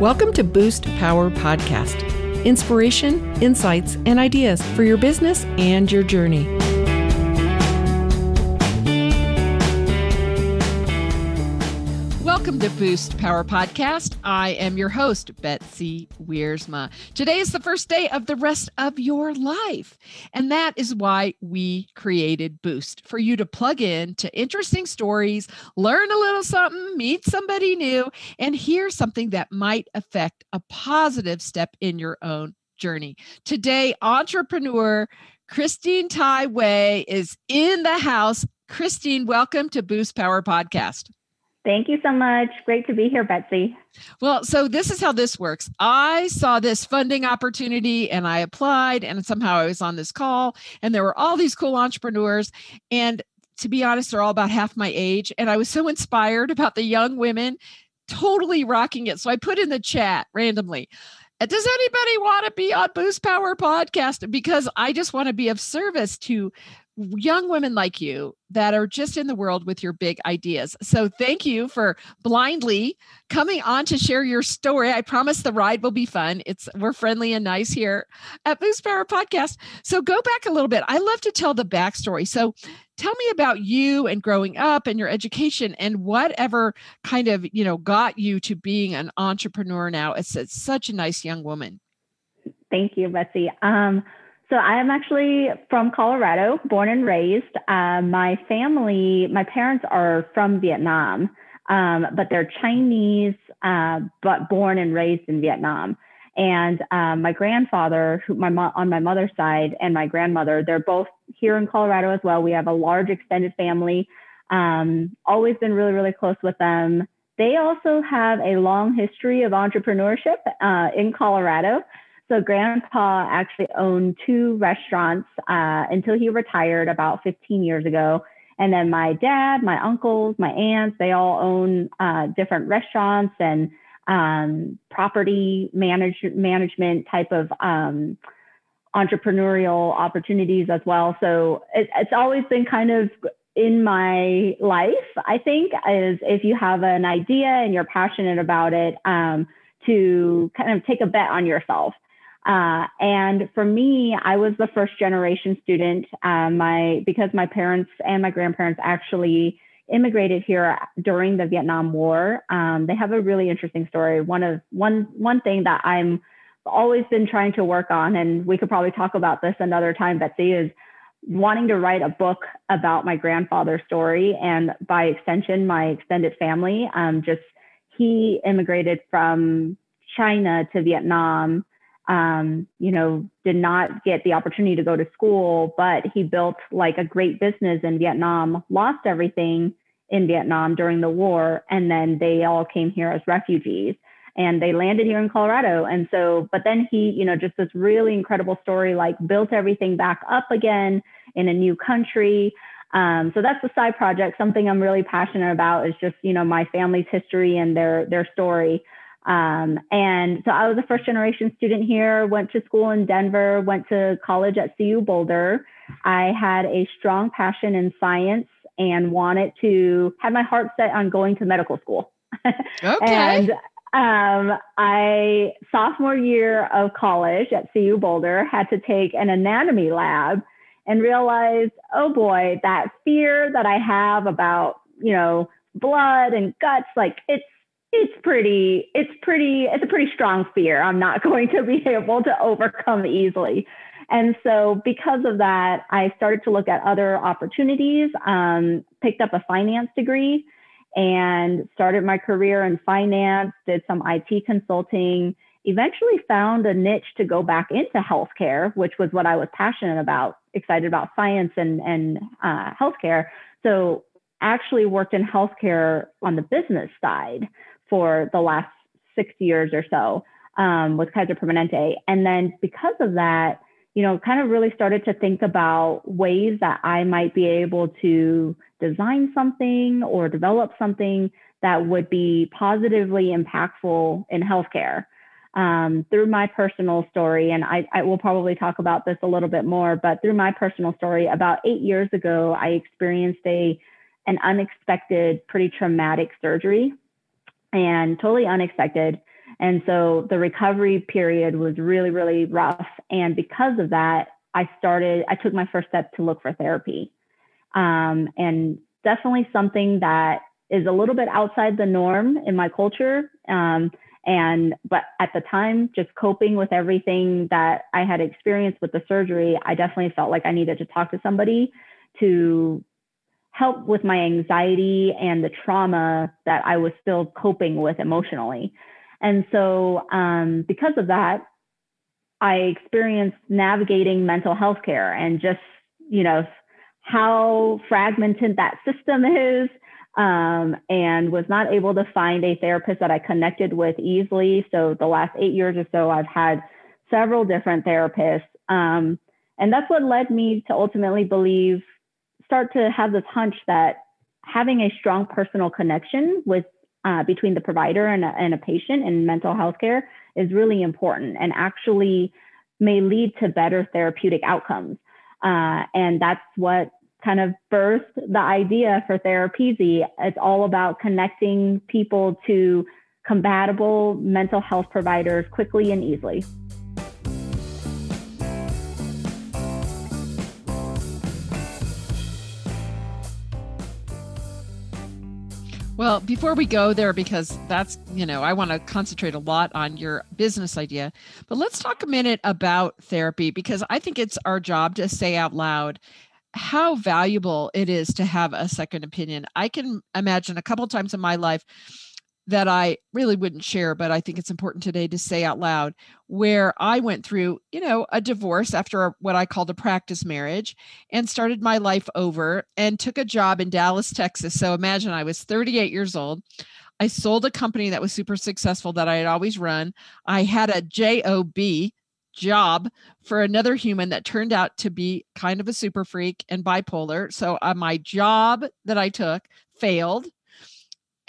Welcome to Boost Power Podcast inspiration, insights, and ideas for your business and your journey. Welcome to Boost Power Podcast. I am your host, Betsy Wiersma. Today is the first day of the rest of your life. And that is why we created Boost for you to plug in to interesting stories, learn a little something, meet somebody new, and hear something that might affect a positive step in your own journey. Today, entrepreneur Christine Tai Wei is in the house. Christine, welcome to Boost Power Podcast. Thank you so much. Great to be here, Betsy. Well, so this is how this works. I saw this funding opportunity and I applied, and somehow I was on this call, and there were all these cool entrepreneurs. And to be honest, they're all about half my age. And I was so inspired about the young women totally rocking it. So I put in the chat randomly. Does anybody want to be on Boost Power podcast? Because I just want to be of service to young women like you that are just in the world with your big ideas. So thank you for blindly coming on to share your story. I promise the ride will be fun. It's we're friendly and nice here at Boost Power Podcast. So go back a little bit. I love to tell the backstory. So tell me about you and growing up and your education and whatever kind of you know got you to being an entrepreneur now as such a nice young woman. Thank you, Betsy. Um, so I am actually from Colorado, born and raised. Um, my family, my parents are from Vietnam, um, but they're Chinese, uh, but born and raised in Vietnam. And um, my grandfather, who my mo- on my mother's side, and my grandmother, they're both here in Colorado as well. We have a large extended family. Um, always been really, really close with them. They also have a long history of entrepreneurship uh, in Colorado. So grandpa actually owned two restaurants uh, until he retired about 15 years ago. And then my dad, my uncles, my aunts, they all own uh, different restaurants and um, property manage- management type of um, entrepreneurial opportunities as well. So it, it's always been kind of in my life, I think, is if you have an idea and you're passionate about it, um, to kind of take a bet on yourself. Uh, and for me, I was the first generation student. Uh, my because my parents and my grandparents actually immigrated here during the Vietnam War. Um, they have a really interesting story. One of one one thing that I'm always been trying to work on, and we could probably talk about this another time, Betsy, is wanting to write a book about my grandfather's story and by extension my extended family. Um, just he immigrated from China to Vietnam um, you know, did not get the opportunity to go to school, but he built like a great business in Vietnam, lost everything in Vietnam during the war, and then they all came here as refugees and they landed here in Colorado. And so, but then he, you know, just this really incredible story, like built everything back up again in a new country. Um, so that's the side project. Something I'm really passionate about is just, you know, my family's history and their their story. Um, and so I was a first generation student here, went to school in Denver, went to college at CU Boulder. I had a strong passion in science and wanted to have my heart set on going to medical school. Okay. and um, I, sophomore year of college at CU Boulder, had to take an anatomy lab and realized, oh boy, that fear that I have about, you know, blood and guts, like it's it's pretty it's pretty it's a pretty strong fear. I'm not going to be able to overcome easily. And so because of that i started to look at other opportunities um, picked up a finance degree and started my career in finance did some it consulting eventually found a niche to go back into healthcare which was what i was passionate about excited about science and, and uh, healthcare. So actually worked in healthcare on the business side for the last six years or so um, with Kaiser Permanente. And then because of that, you know, kind of really started to think about ways that I might be able to design something or develop something that would be positively impactful in healthcare. Um, through my personal story, and I, I, will probably talk about this a little bit more, but through my personal story, about eight years ago, I experienced a an unexpected, pretty traumatic surgery and totally unexpected. And so the recovery period was really, really rough. And because of that, I started, I took my first step to look for therapy. Um, and definitely something that is a little bit outside the norm in my culture. Um, and, but at the time, just coping with everything that I had experienced with the surgery, I definitely felt like I needed to talk to somebody to help with my anxiety and the trauma that I was still coping with emotionally. And so, um, because of that, I experienced navigating mental health care and just, you know, how fragmented that system is, um, and was not able to find a therapist that I connected with easily. So, the last eight years or so, I've had several different therapists. Um, and that's what led me to ultimately believe, start to have this hunch that having a strong personal connection with uh, between the provider and a, and a patient in mental health care is really important and actually may lead to better therapeutic outcomes. Uh, and that's what kind of birthed the idea for Therapeasy. It's all about connecting people to compatible mental health providers quickly and easily. Well, before we go there, because that's, you know, I want to concentrate a lot on your business idea, but let's talk a minute about therapy because I think it's our job to say out loud how valuable it is to have a second opinion. I can imagine a couple times in my life that I really wouldn't share, but I think it's important today to say out loud where I went through, you know, a divorce after what I called a practice marriage and started my life over and took a job in Dallas, Texas. So imagine I was 38 years old. I sold a company that was super successful that I had always run. I had a job job for another human that turned out to be kind of a super freak and bipolar. So uh, my job that I took failed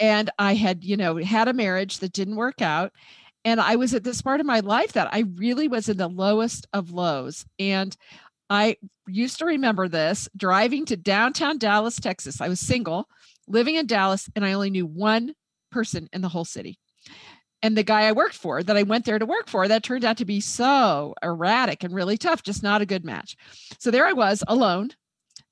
and I had, you know, had a marriage that didn't work out. And I was at this part of my life that I really was in the lowest of lows. And I used to remember this driving to downtown Dallas, Texas. I was single, living in Dallas, and I only knew one person in the whole city. And the guy I worked for, that I went there to work for, that turned out to be so erratic and really tough, just not a good match. So there I was alone,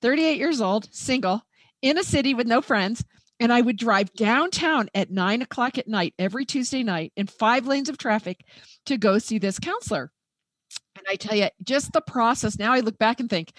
38 years old, single, in a city with no friends and I would drive downtown at nine o'clock at night every Tuesday night in five lanes of traffic to go see this counselor. And I tell you, just the process. Now I look back and think,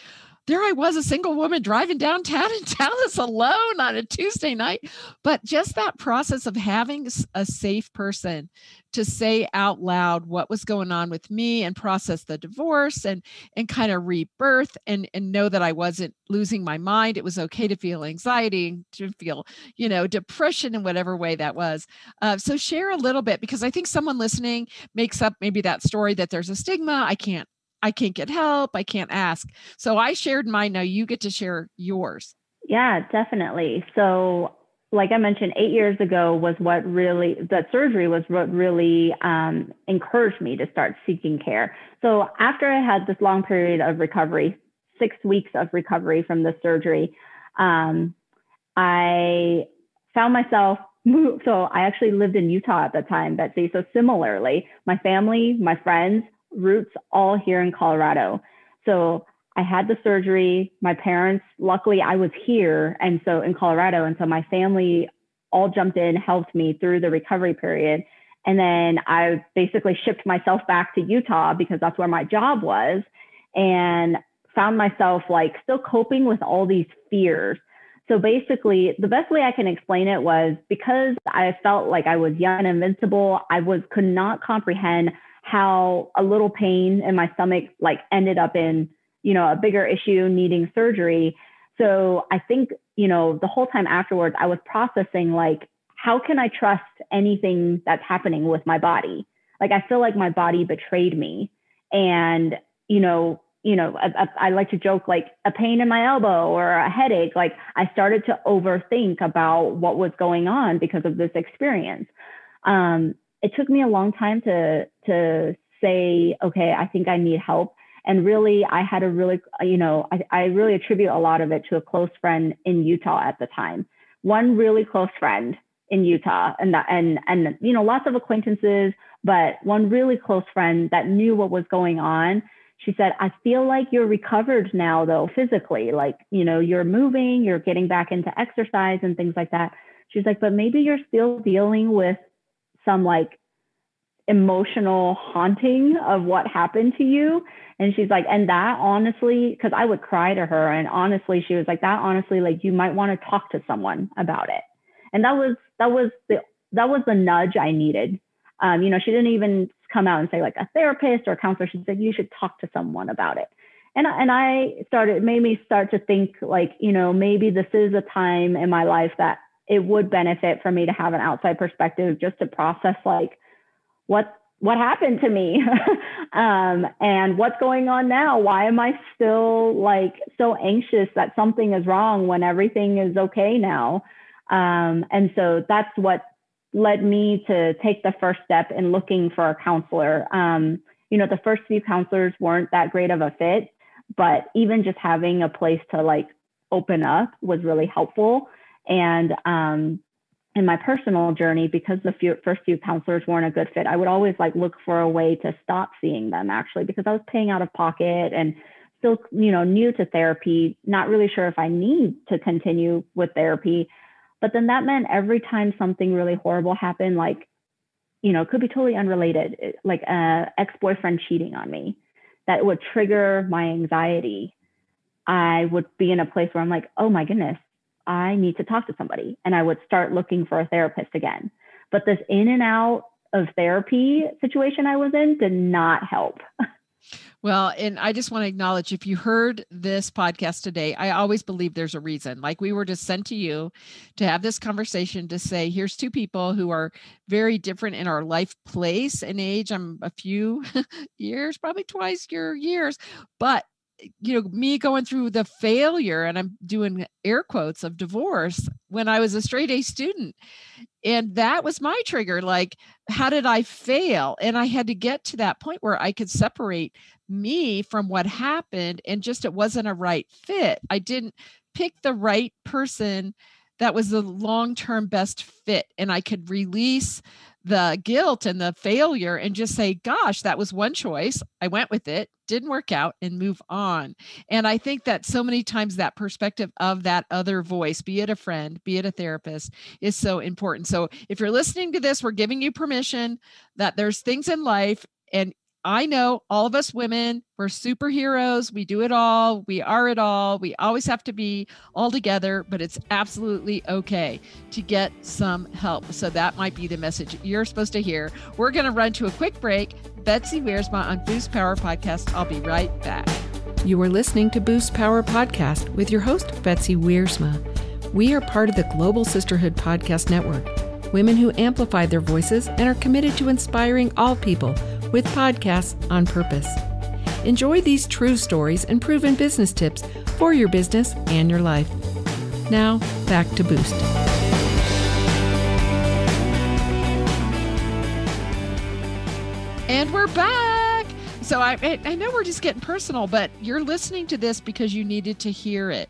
there I was, a single woman driving downtown in Dallas alone on a Tuesday night. But just that process of having a safe person to say out loud what was going on with me and process the divorce and and kind of rebirth and and know that I wasn't losing my mind. It was okay to feel anxiety, to feel you know depression in whatever way that was. Uh, so share a little bit because I think someone listening makes up maybe that story that there's a stigma. I can't I can't get help. I can't ask. So I shared mine. Now you get to share yours. Yeah, definitely. So, like I mentioned, eight years ago was what really, that surgery was what really um, encouraged me to start seeking care. So, after I had this long period of recovery, six weeks of recovery from the surgery, um, I found myself so I actually lived in Utah at the time, Betsy. So similarly, my family, my friends roots all here in Colorado. So I had the surgery. My parents, luckily, I was here. And so in Colorado. And so my family all jumped in, helped me through the recovery period. And then I basically shipped myself back to Utah because that's where my job was and found myself like still coping with all these fears. So basically, the best way I can explain it was because I felt like I was young and invincible, I was could not comprehend how a little pain in my stomach like ended up in you know a bigger issue needing surgery. So i think you know the whole time afterwards i was processing like how can i trust anything that's happening with my body? Like i feel like my body betrayed me. And you know you know I, I, like to joke like a pain in my elbow or a headache. Like i started to overthink about what was going on because of this experience. Um, it took me a long time to to say, okay, I think I need help. And really, I had a really, you know, I, I really attribute a lot of it to a close friend in Utah at the time. One really close friend in Utah, and that, and and you know, lots of acquaintances but one really close friend that knew what was going on she said i feel like you're recovered now though physically like you know you're moving you're getting back into exercise and things like that she's like but maybe you're still dealing with some like emotional haunting of what happened to you. And she's like and that honestly because i would cry to her and honestly she was like that honestly like you might want to talk to someone about it. And that was that was the that was the nudge i needed. Um, you know she didn't even come out and say like a therapist or a counselor. She said you should talk to someone about it. And and i started made me start to think like you know maybe this is a time in my life that it would benefit for me to have an outside perspective just to process like what what happened to me? Um, and what's going on now? Why am i still like so anxious that something is wrong when everything is okay now? Um, and so that's what led me to take the first step in looking for a counselor. Um, you know the first few counselors weren't that great of a fit but even just having a place to like open up was really helpful and um, in my personal journey, because the few, first few counselors weren't a good fit, I would always like look for a way to stop seeing them actually, because I was paying out of pocket and still, you know, new to therapy, not really sure if I need to continue with therapy. But then that meant every time something really horrible happened, like, you know, it could be totally unrelated, like a ex-boyfriend cheating on me, that would trigger my anxiety. I would be in a place where I'm like, oh my goodness, I need to talk to somebody. And I would start looking for a therapist again. But this in and out of therapy situation I was in did not help. Well, and I just want to acknowledge if you heard this podcast today, I always believe there's a reason. Like we were just sent to you to have this conversation to say, here's two people who are very different in our life place and age. I'm a few years, probably twice your years, but you know me going through the failure and i'm doing air quotes of divorce when i was a straight a student and that was my trigger like how did i fail? And i had to get to that point where i could separate me from what happened and just it wasn't a right fit. I didn't pick the right person that was the long-term best fit and i could release the guilt and the failure and just say, gosh, that was one choice. I went with it, didn't work out, and move on. And I think that so many times that perspective of that other voice, be it a friend, be it a therapist, is so important. So if you're listening to this, we're giving you permission that there's things in life and I know all of us women, we're superheroes. We do it all. We are it all. We always have to be all together, but it's absolutely okay to get some help. So that might be the message you're supposed to hear. We're going to run to a quick break. Betsy Wiersma on Boost Power Podcast. I'll be right back. You are listening to Boost Power Podcast with your host, Betsy Wiersma. We are part of the Global Sisterhood Podcast Network, women who amplify their voices and are committed to inspiring all people with podcasts on purpose. Enjoy these true stories and proven business tips for your business and your life. Now, back to Boost. And we're back. So I, I know we're just getting personal, but you're listening to this because you needed to hear it.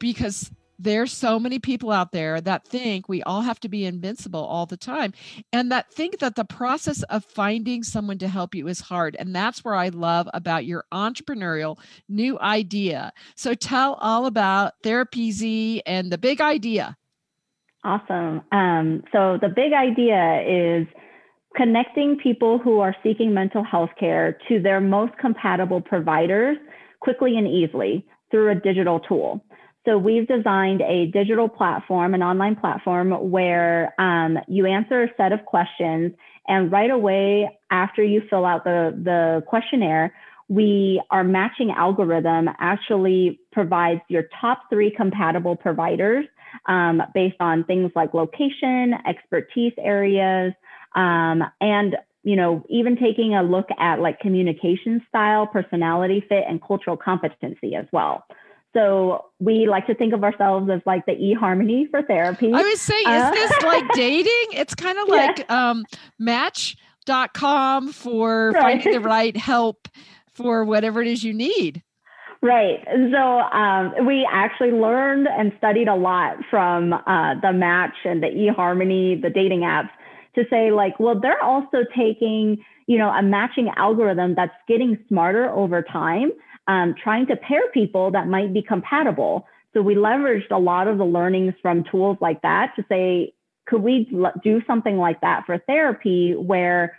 Because there's so many people out there that think we all have to be invincible all the time and that think that the process of finding someone to help you is hard and that's where i love about your entrepreneurial new idea. So tell all about Therapeasy and the big idea. Awesome. Um, so the big idea is connecting people who are seeking mental health care to their most compatible providers quickly and easily through a digital tool so we've designed a digital platform, an online platform where um, you answer a set of questions, and right away after you fill out the, the questionnaire, we our matching algorithm actually provides your top three compatible providers um, based on things like location, expertise areas, um, and you know even taking a look at like communication style, personality fit, and cultural competency as well. So we like to think of ourselves as like the eHarmony for therapy. I was saying, uh, is this like dating? It's kind of like yeah. um, match.com for right. finding the right help for whatever it is you need. Right. So um, we actually learned and studied a lot from uh, the Match and the eHarmony, the dating apps, to say like, well, they're also taking, you know, a matching algorithm that's getting smarter over time, um, trying to pair people that might be compatible. So we leveraged a lot of the learnings from tools like that to say, could we do something like that for therapy where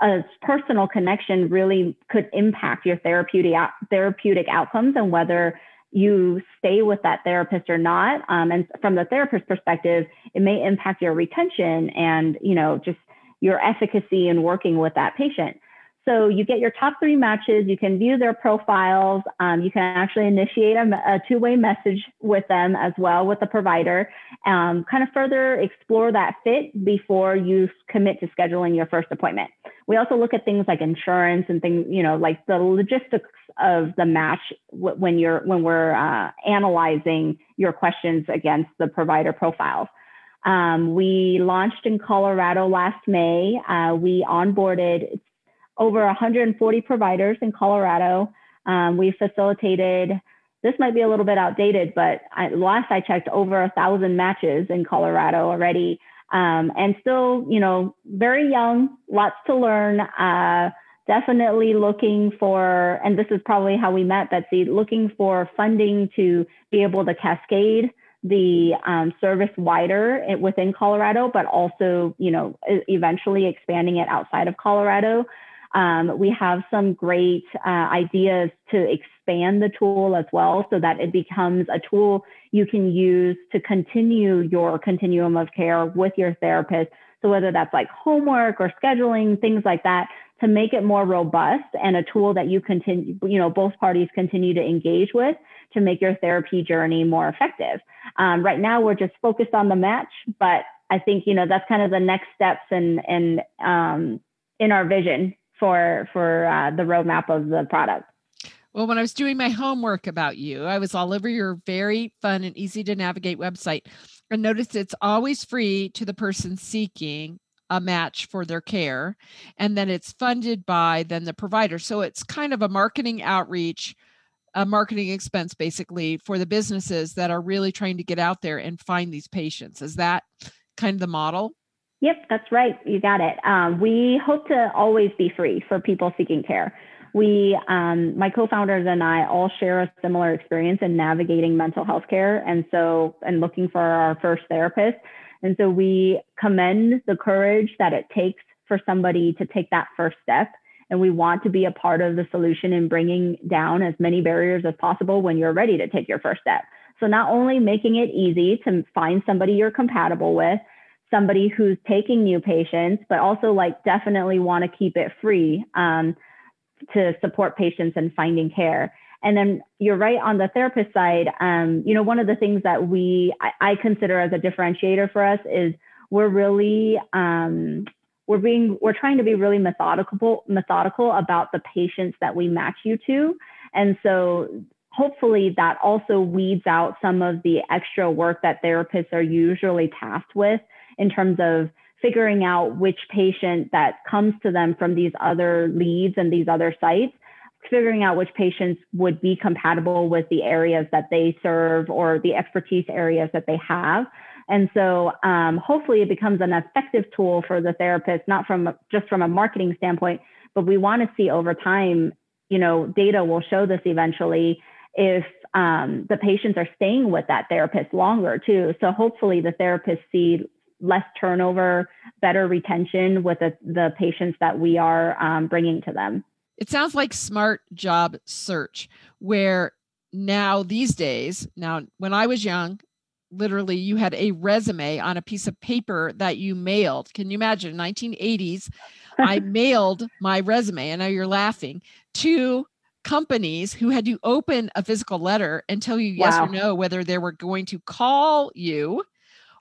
a personal connection really could impact your therapeutic therapeutic outcomes and whether you stay with that therapist or not. Um, and from the therapist perspective, it may impact your retention and you know just your efficacy in working with that patient. So you get your top three matches. You can view their profiles. Um, you can actually initiate a, a, two-way message with them as well with the provider. Um, kind of further explore that fit before you commit to scheduling your first appointment. We also look at things like insurance and things, you know, like the logistics of the match when you're when we're uh, analyzing your questions against the provider profiles. Um, we launched in Colorado last May. Uh, we onboarded over 140 providers in Colorado. Um, we facilitated, this might be a little bit outdated, but I, last I checked, over a thousand matches in Colorado already. Um, and still, you know, very young, lots to learn. Uh, definitely looking for, and this is probably how we met, Betsy, looking for funding to be able to cascade the um, service wider within Colorado, but also, you know, eventually expanding it outside of Colorado. Um, we have some great uh, ideas to expand the tool as well so that it becomes a tool you can use to continue your continuum of care with your therapist. So whether that's like homework or scheduling, things like that, to make it more robust and a tool that you continue, you know, both parties continue to engage with to make your therapy journey more effective. Um, right now, we're just focused on the match, but I think you know that's kind of the next steps and and um, in our vision for for uh, the roadmap of the product. Well, when I was doing my homework about you, I was all over your very fun and easy to navigate website and noticed it's always free to the person seeking a match for their care and then it's funded by then the provider. So it's kind of a marketing outreach a marketing expense basically for the businesses that are really trying to get out there and find these patients. Is that kind of the model Yep, that's right. You got it. Um, we hope to always be free for people seeking care. We, um, my co-founders and I, all share a similar experience in navigating mental health care, and so and looking for our first therapist. And so we commend the courage that it takes for somebody to take that first step. And we want to be a part of the solution in bringing down as many barriers as possible when you're ready to take your first step. So not only making it easy to find somebody you're compatible with, somebody who's taking new patients, but also like definitely want to keep it free um, to support patients and finding care. And then you're right on the therapist side. Um, you know, one of the things that we I, I, consider as a differentiator for us is we're really um, we're being we're trying to be really methodical methodical about the patients that we match you to, and so hopefully that also weeds out some of the extra work that therapists are usually tasked with in terms of figuring out which patient that comes to them from these other leads and these other sites figuring out which patients would be compatible with the areas that they serve or the expertise areas that they have. And so um, hopefully it becomes an effective tool for the therapist not from just from a marketing standpoint but we want to see over time you know data will show this eventually if um, the patients are staying with that therapist longer too. So hopefully the therapists see less turnover, better retention with the, the patients that we are um, bringing to them. It sounds like smart job search, where now these days, now when I was young, literally you had a resume on a piece of paper that you mailed. Can you imagine 1980s? I mailed my resume, and now you're laughing, to companies who had to open a physical letter and tell you yes wow. or no whether they were going to call you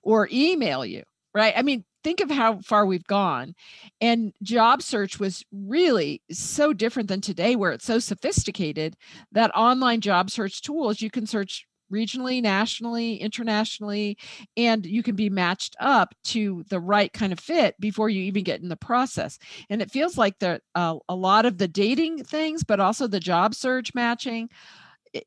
or email you right? I mean, think of how far we've gone. And job search was really so different than today, where it's so sophisticated that online job search tools, you can search regionally, nationally, internationally, and you can be matched up to the right kind of fit before you even get in the process. And it feels like that uh, a lot of the dating things, but also the job search matching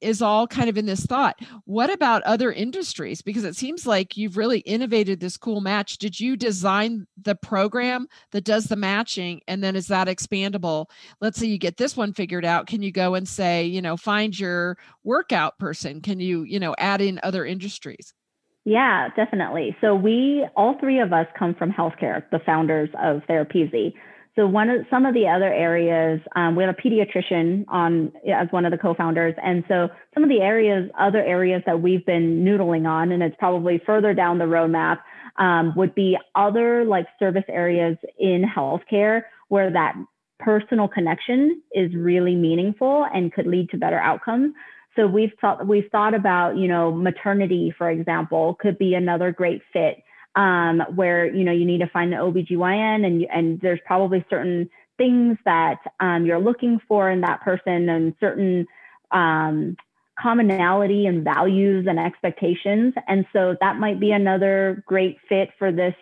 is all kind of in this thought. What about other industries? Because it seems like you've really innovated this cool match. Did you design the program that does the matching? And then is that expandable? Let's say you get this one figured out. Can you go and say, you know, find your workout person? Can you, you know, add in other industries? Yeah, definitely. So we, all three of us come from healthcare, the founders of Therapeasy. So one of some of the other areas, um, we have a pediatrician on as one of the co-founders, and so some of the areas, other areas that we've been noodling on, and it's probably further down the roadmap, um, would be other like service areas in healthcare where that personal connection is really meaningful and could lead to better outcomes. So we've thought we've thought about you know maternity, for example, could be another great fit um, where you know you need to find the OBGYN and and there's probably certain things that um, you're looking for in that person and certain um, commonality and values and expectations. And so that might be another great fit for this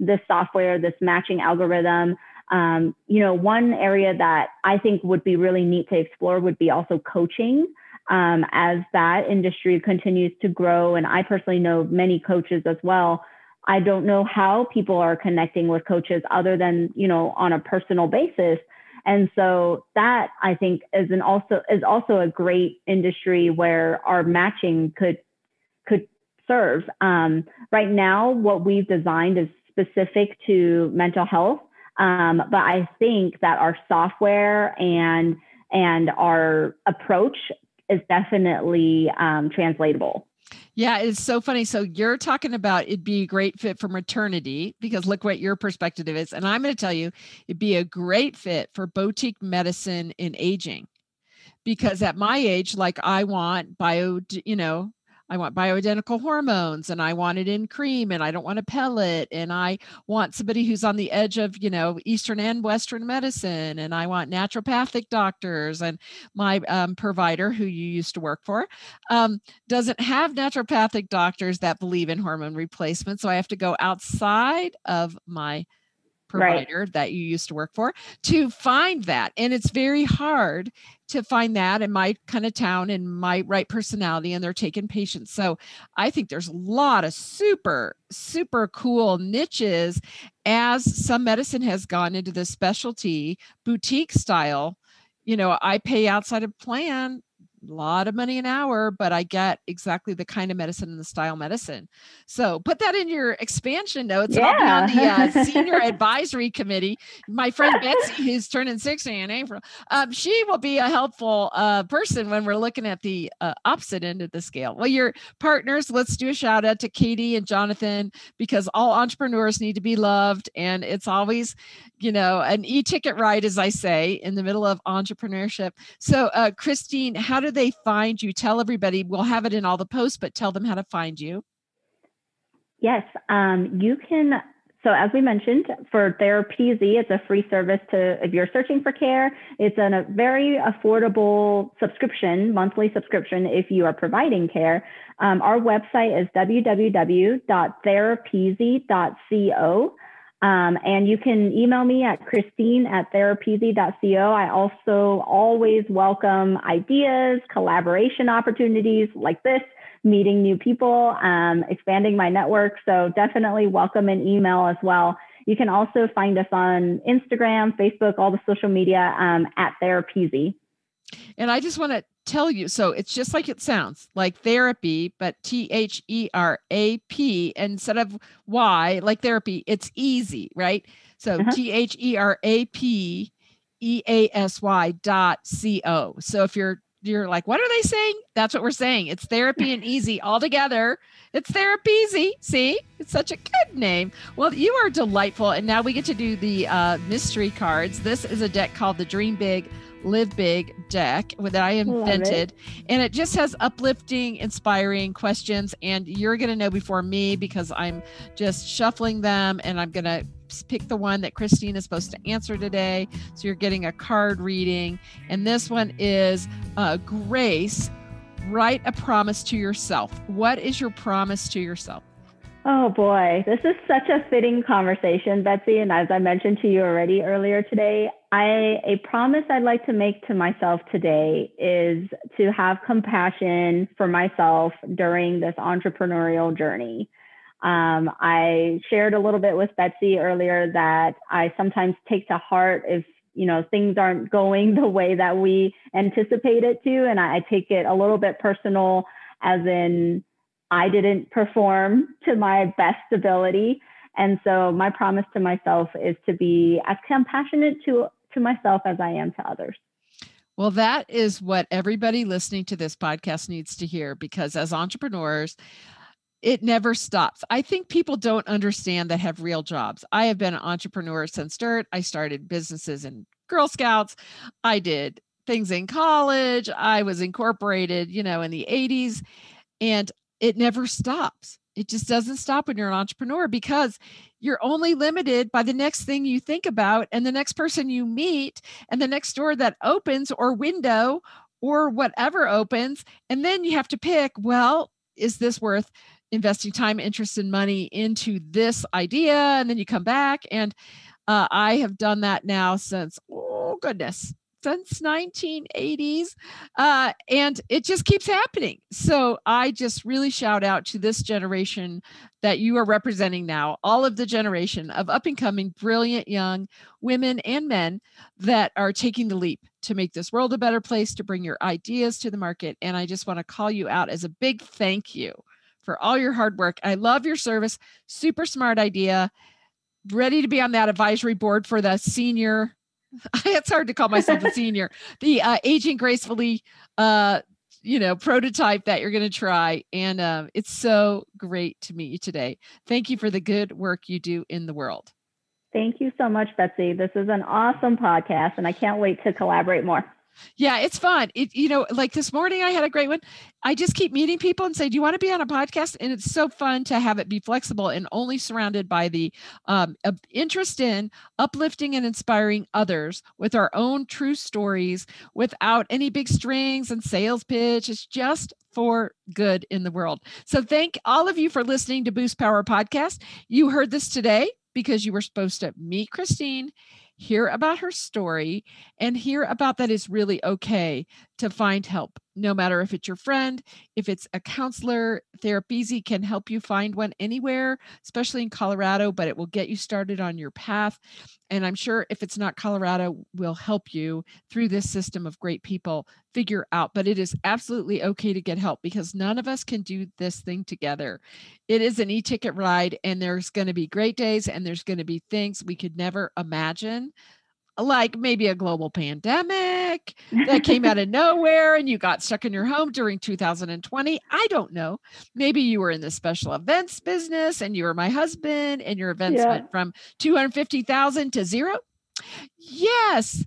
this software this matching algorithm. Um, you know one area that i think would be really neat to explore would be also coaching. Um, as that industry continues to grow and i personally know many coaches as well I don't know how people are connecting with coaches other than, you know, on a personal basis. And so that I think is an also is also a great industry where our matching could could serve. Um, right now, what we've designed is specific to mental health, um, but I think that our software and and our approach is definitely um, translatable. Yeah, it's so funny. So you're talking about it'd be a great fit for maternity because look what your perspective is. And I'm going to tell you, it'd be a great fit for boutique medicine in aging. Because at my age, like I want bio, you know, I want bioidentical hormones and I want it in cream and I don't want a pellet and I want somebody who's on the edge of, you know, Eastern and Western medicine and I want naturopathic doctors and my um, provider who you used to work for um, doesn't have naturopathic doctors that believe in hormone replacement. So I have to go outside of my provider right. that you used to work for to find that. And it's very hard to find that in my kind of town and my right personality, and they're taking patients. So I think there's a lot of super, super cool niches as some medicine has gone into the specialty boutique style. You know, I pay outside of plan a lot of money an hour, but I get exactly the kind of medicine and the style medicine. So put that in your expansion notes. Yeah. I'll be on the uh, senior advisory committee. My friend Betsy, who's turning 60 in April, um, she will be a helpful uh, person when we're looking at the uh, opposite end of the scale. Well, your partners, let's do a shout out to Katie and Jonathan because all entrepreneurs need to be loved. And it's always, you know, an e ticket ride, as I say, in the middle of entrepreneurship. So, uh, Christine, how did they find you? Tell everybody, we'll have it in all the posts, but tell them how to find you. Yes, um, you can. So as we mentioned, for Therapeasy, it's a free service to if you're searching for care. It's a very affordable subscription, monthly subscription if you are providing care. Um, our website is www.therapeasy.co. Um, and you can email me at christine at therapeasy.co. I also always welcome ideas, collaboration opportunities like this, meeting new people, um, expanding my network. So definitely welcome an email as well. You can also find us on Instagram, Facebook, all the social media um, at Therapeasy. And I just want to tell you so it's just like it sounds like therapy, but T H E R A P instead of Y, like therapy, it's easy, right? So uh-huh. T H E R A P E A S Y dot C O. So if you're you're like, what are they saying? That's what we're saying. It's therapy and easy all together. It's Therapeasy. See, it's such a good name. Well, you are delightful. And now we get to do the uh, mystery cards. This is a deck called the Dream Big Live Big deck that I invented. It. And it just has uplifting, inspiring questions. And you're going to know before me because I'm just shuffling them and I'm going to pick the one that Christine is supposed to answer today. So you're getting a card reading. And this one is uh, Grace. Write a promise to yourself. What is your promise to yourself? Oh boy, this is such a fitting conversation, Betsy. And as I mentioned to you already earlier today, I a promise I'd like to make to myself today is to have compassion for myself during this entrepreneurial journey. Um, I shared a little bit with Betsy earlier that I sometimes take to heart if you know things aren't going the way that we anticipate it to, and I, I take it a little bit personal, as in I didn't perform to my best ability. And so my promise to myself is to be as compassionate to, to myself as I am to others. Well, that is what everybody listening to this podcast needs to hear because as entrepreneurs, it never stops. I think people don't understand that have real jobs. I have been an entrepreneur since dirt. I started businesses in Girl Scouts. I did things in college. I was incorporated, you know, in the 80s. And it never stops. It just doesn't stop when you're an entrepreneur because you're only limited by the next thing you think about and the next person you meet and the next door that opens or window or whatever opens. And then you have to pick, well, is this worth investing time, interest, and money into this idea? And then you come back. And uh, I have done that now since, oh, goodness, since 1980s uh, and it just keeps happening. So i just really shout out to this generation that you are representing now all of the generation of up and coming brilliant young women and men that are taking the leap to make this world a better place to bring your ideas to the market. And i just want to call you out as a big thank you for all your hard work. I love your service. Super smart idea. Ready to be on that advisory board for the senior it's hard to call myself a senior. The uh, aging gracefully, uh, you know, prototype that you're going to try, and uh, it's so great to meet you today. Thank you for the good work you do in the world. Thank you so much, Betsy. This is an awesome podcast, and I can't wait to collaborate more. Yeah, it's fun. It you know, like this morning I had a great one. I just keep meeting people and say, "Do you want to be on a podcast?" And it's so fun to have it be flexible and only surrounded by the um, interest in uplifting and inspiring others with our own true stories, without any big strings and sales pitch. It's just for good in the world. So thank all of you for listening to Boost Power podcast. You heard this today because you were supposed to meet Christine hear about her story, and hear about that is really okay to find help, no matter if it's your friend, if it's a counselor. Therapeasy can help you find one anywhere, especially in Colorado, but it will get you started on your path. And I'm sure if it's not Colorado, will help you through this system of great people figure out. But it is absolutely okay to get help because none of us can do this thing together. It is an e ticket ride, and there's going to be great days and there's going to be things we could never imagine like maybe a global pandemic that came out of nowhere and you got stuck in your home during 2020. I don't know. Maybe you were in the special events business and you were my husband and your events yeah. went from 250,000 to zero. Yes.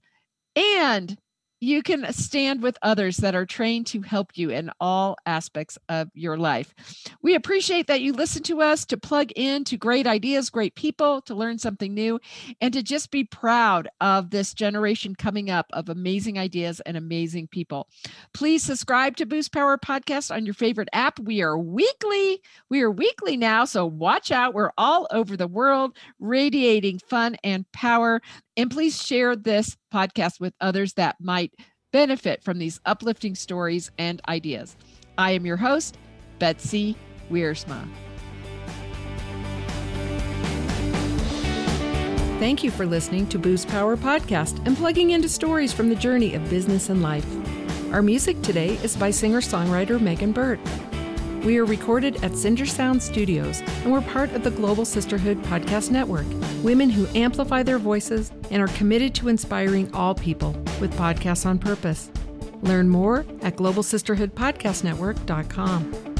And you can stand with others that are trained to help you in all aspects of your life. We appreciate that you listen to us to plug in to great ideas, great people, to learn something new, and to just be proud of this generation coming up of amazing ideas and amazing people. Please subscribe to Boost Power Podcast on your favorite app. We are weekly. We are weekly now, so watch out. We're all over the world radiating fun and power. And please share this podcast with others that might benefit from these uplifting stories and ideas. I am your host, Betsy Wiersma. Thank you for listening to Boost Power Podcast and plugging into stories from the journey of business and life. Our music today is by singer songwriter Megan Burt. We are recorded at Cinder Sound Studios, and we're part of the Global Sisterhood Podcast Network. Women who amplify their voices and are committed to inspiring all people with podcasts on purpose. Learn more at globalsisterhoodpodcastnetwork.com.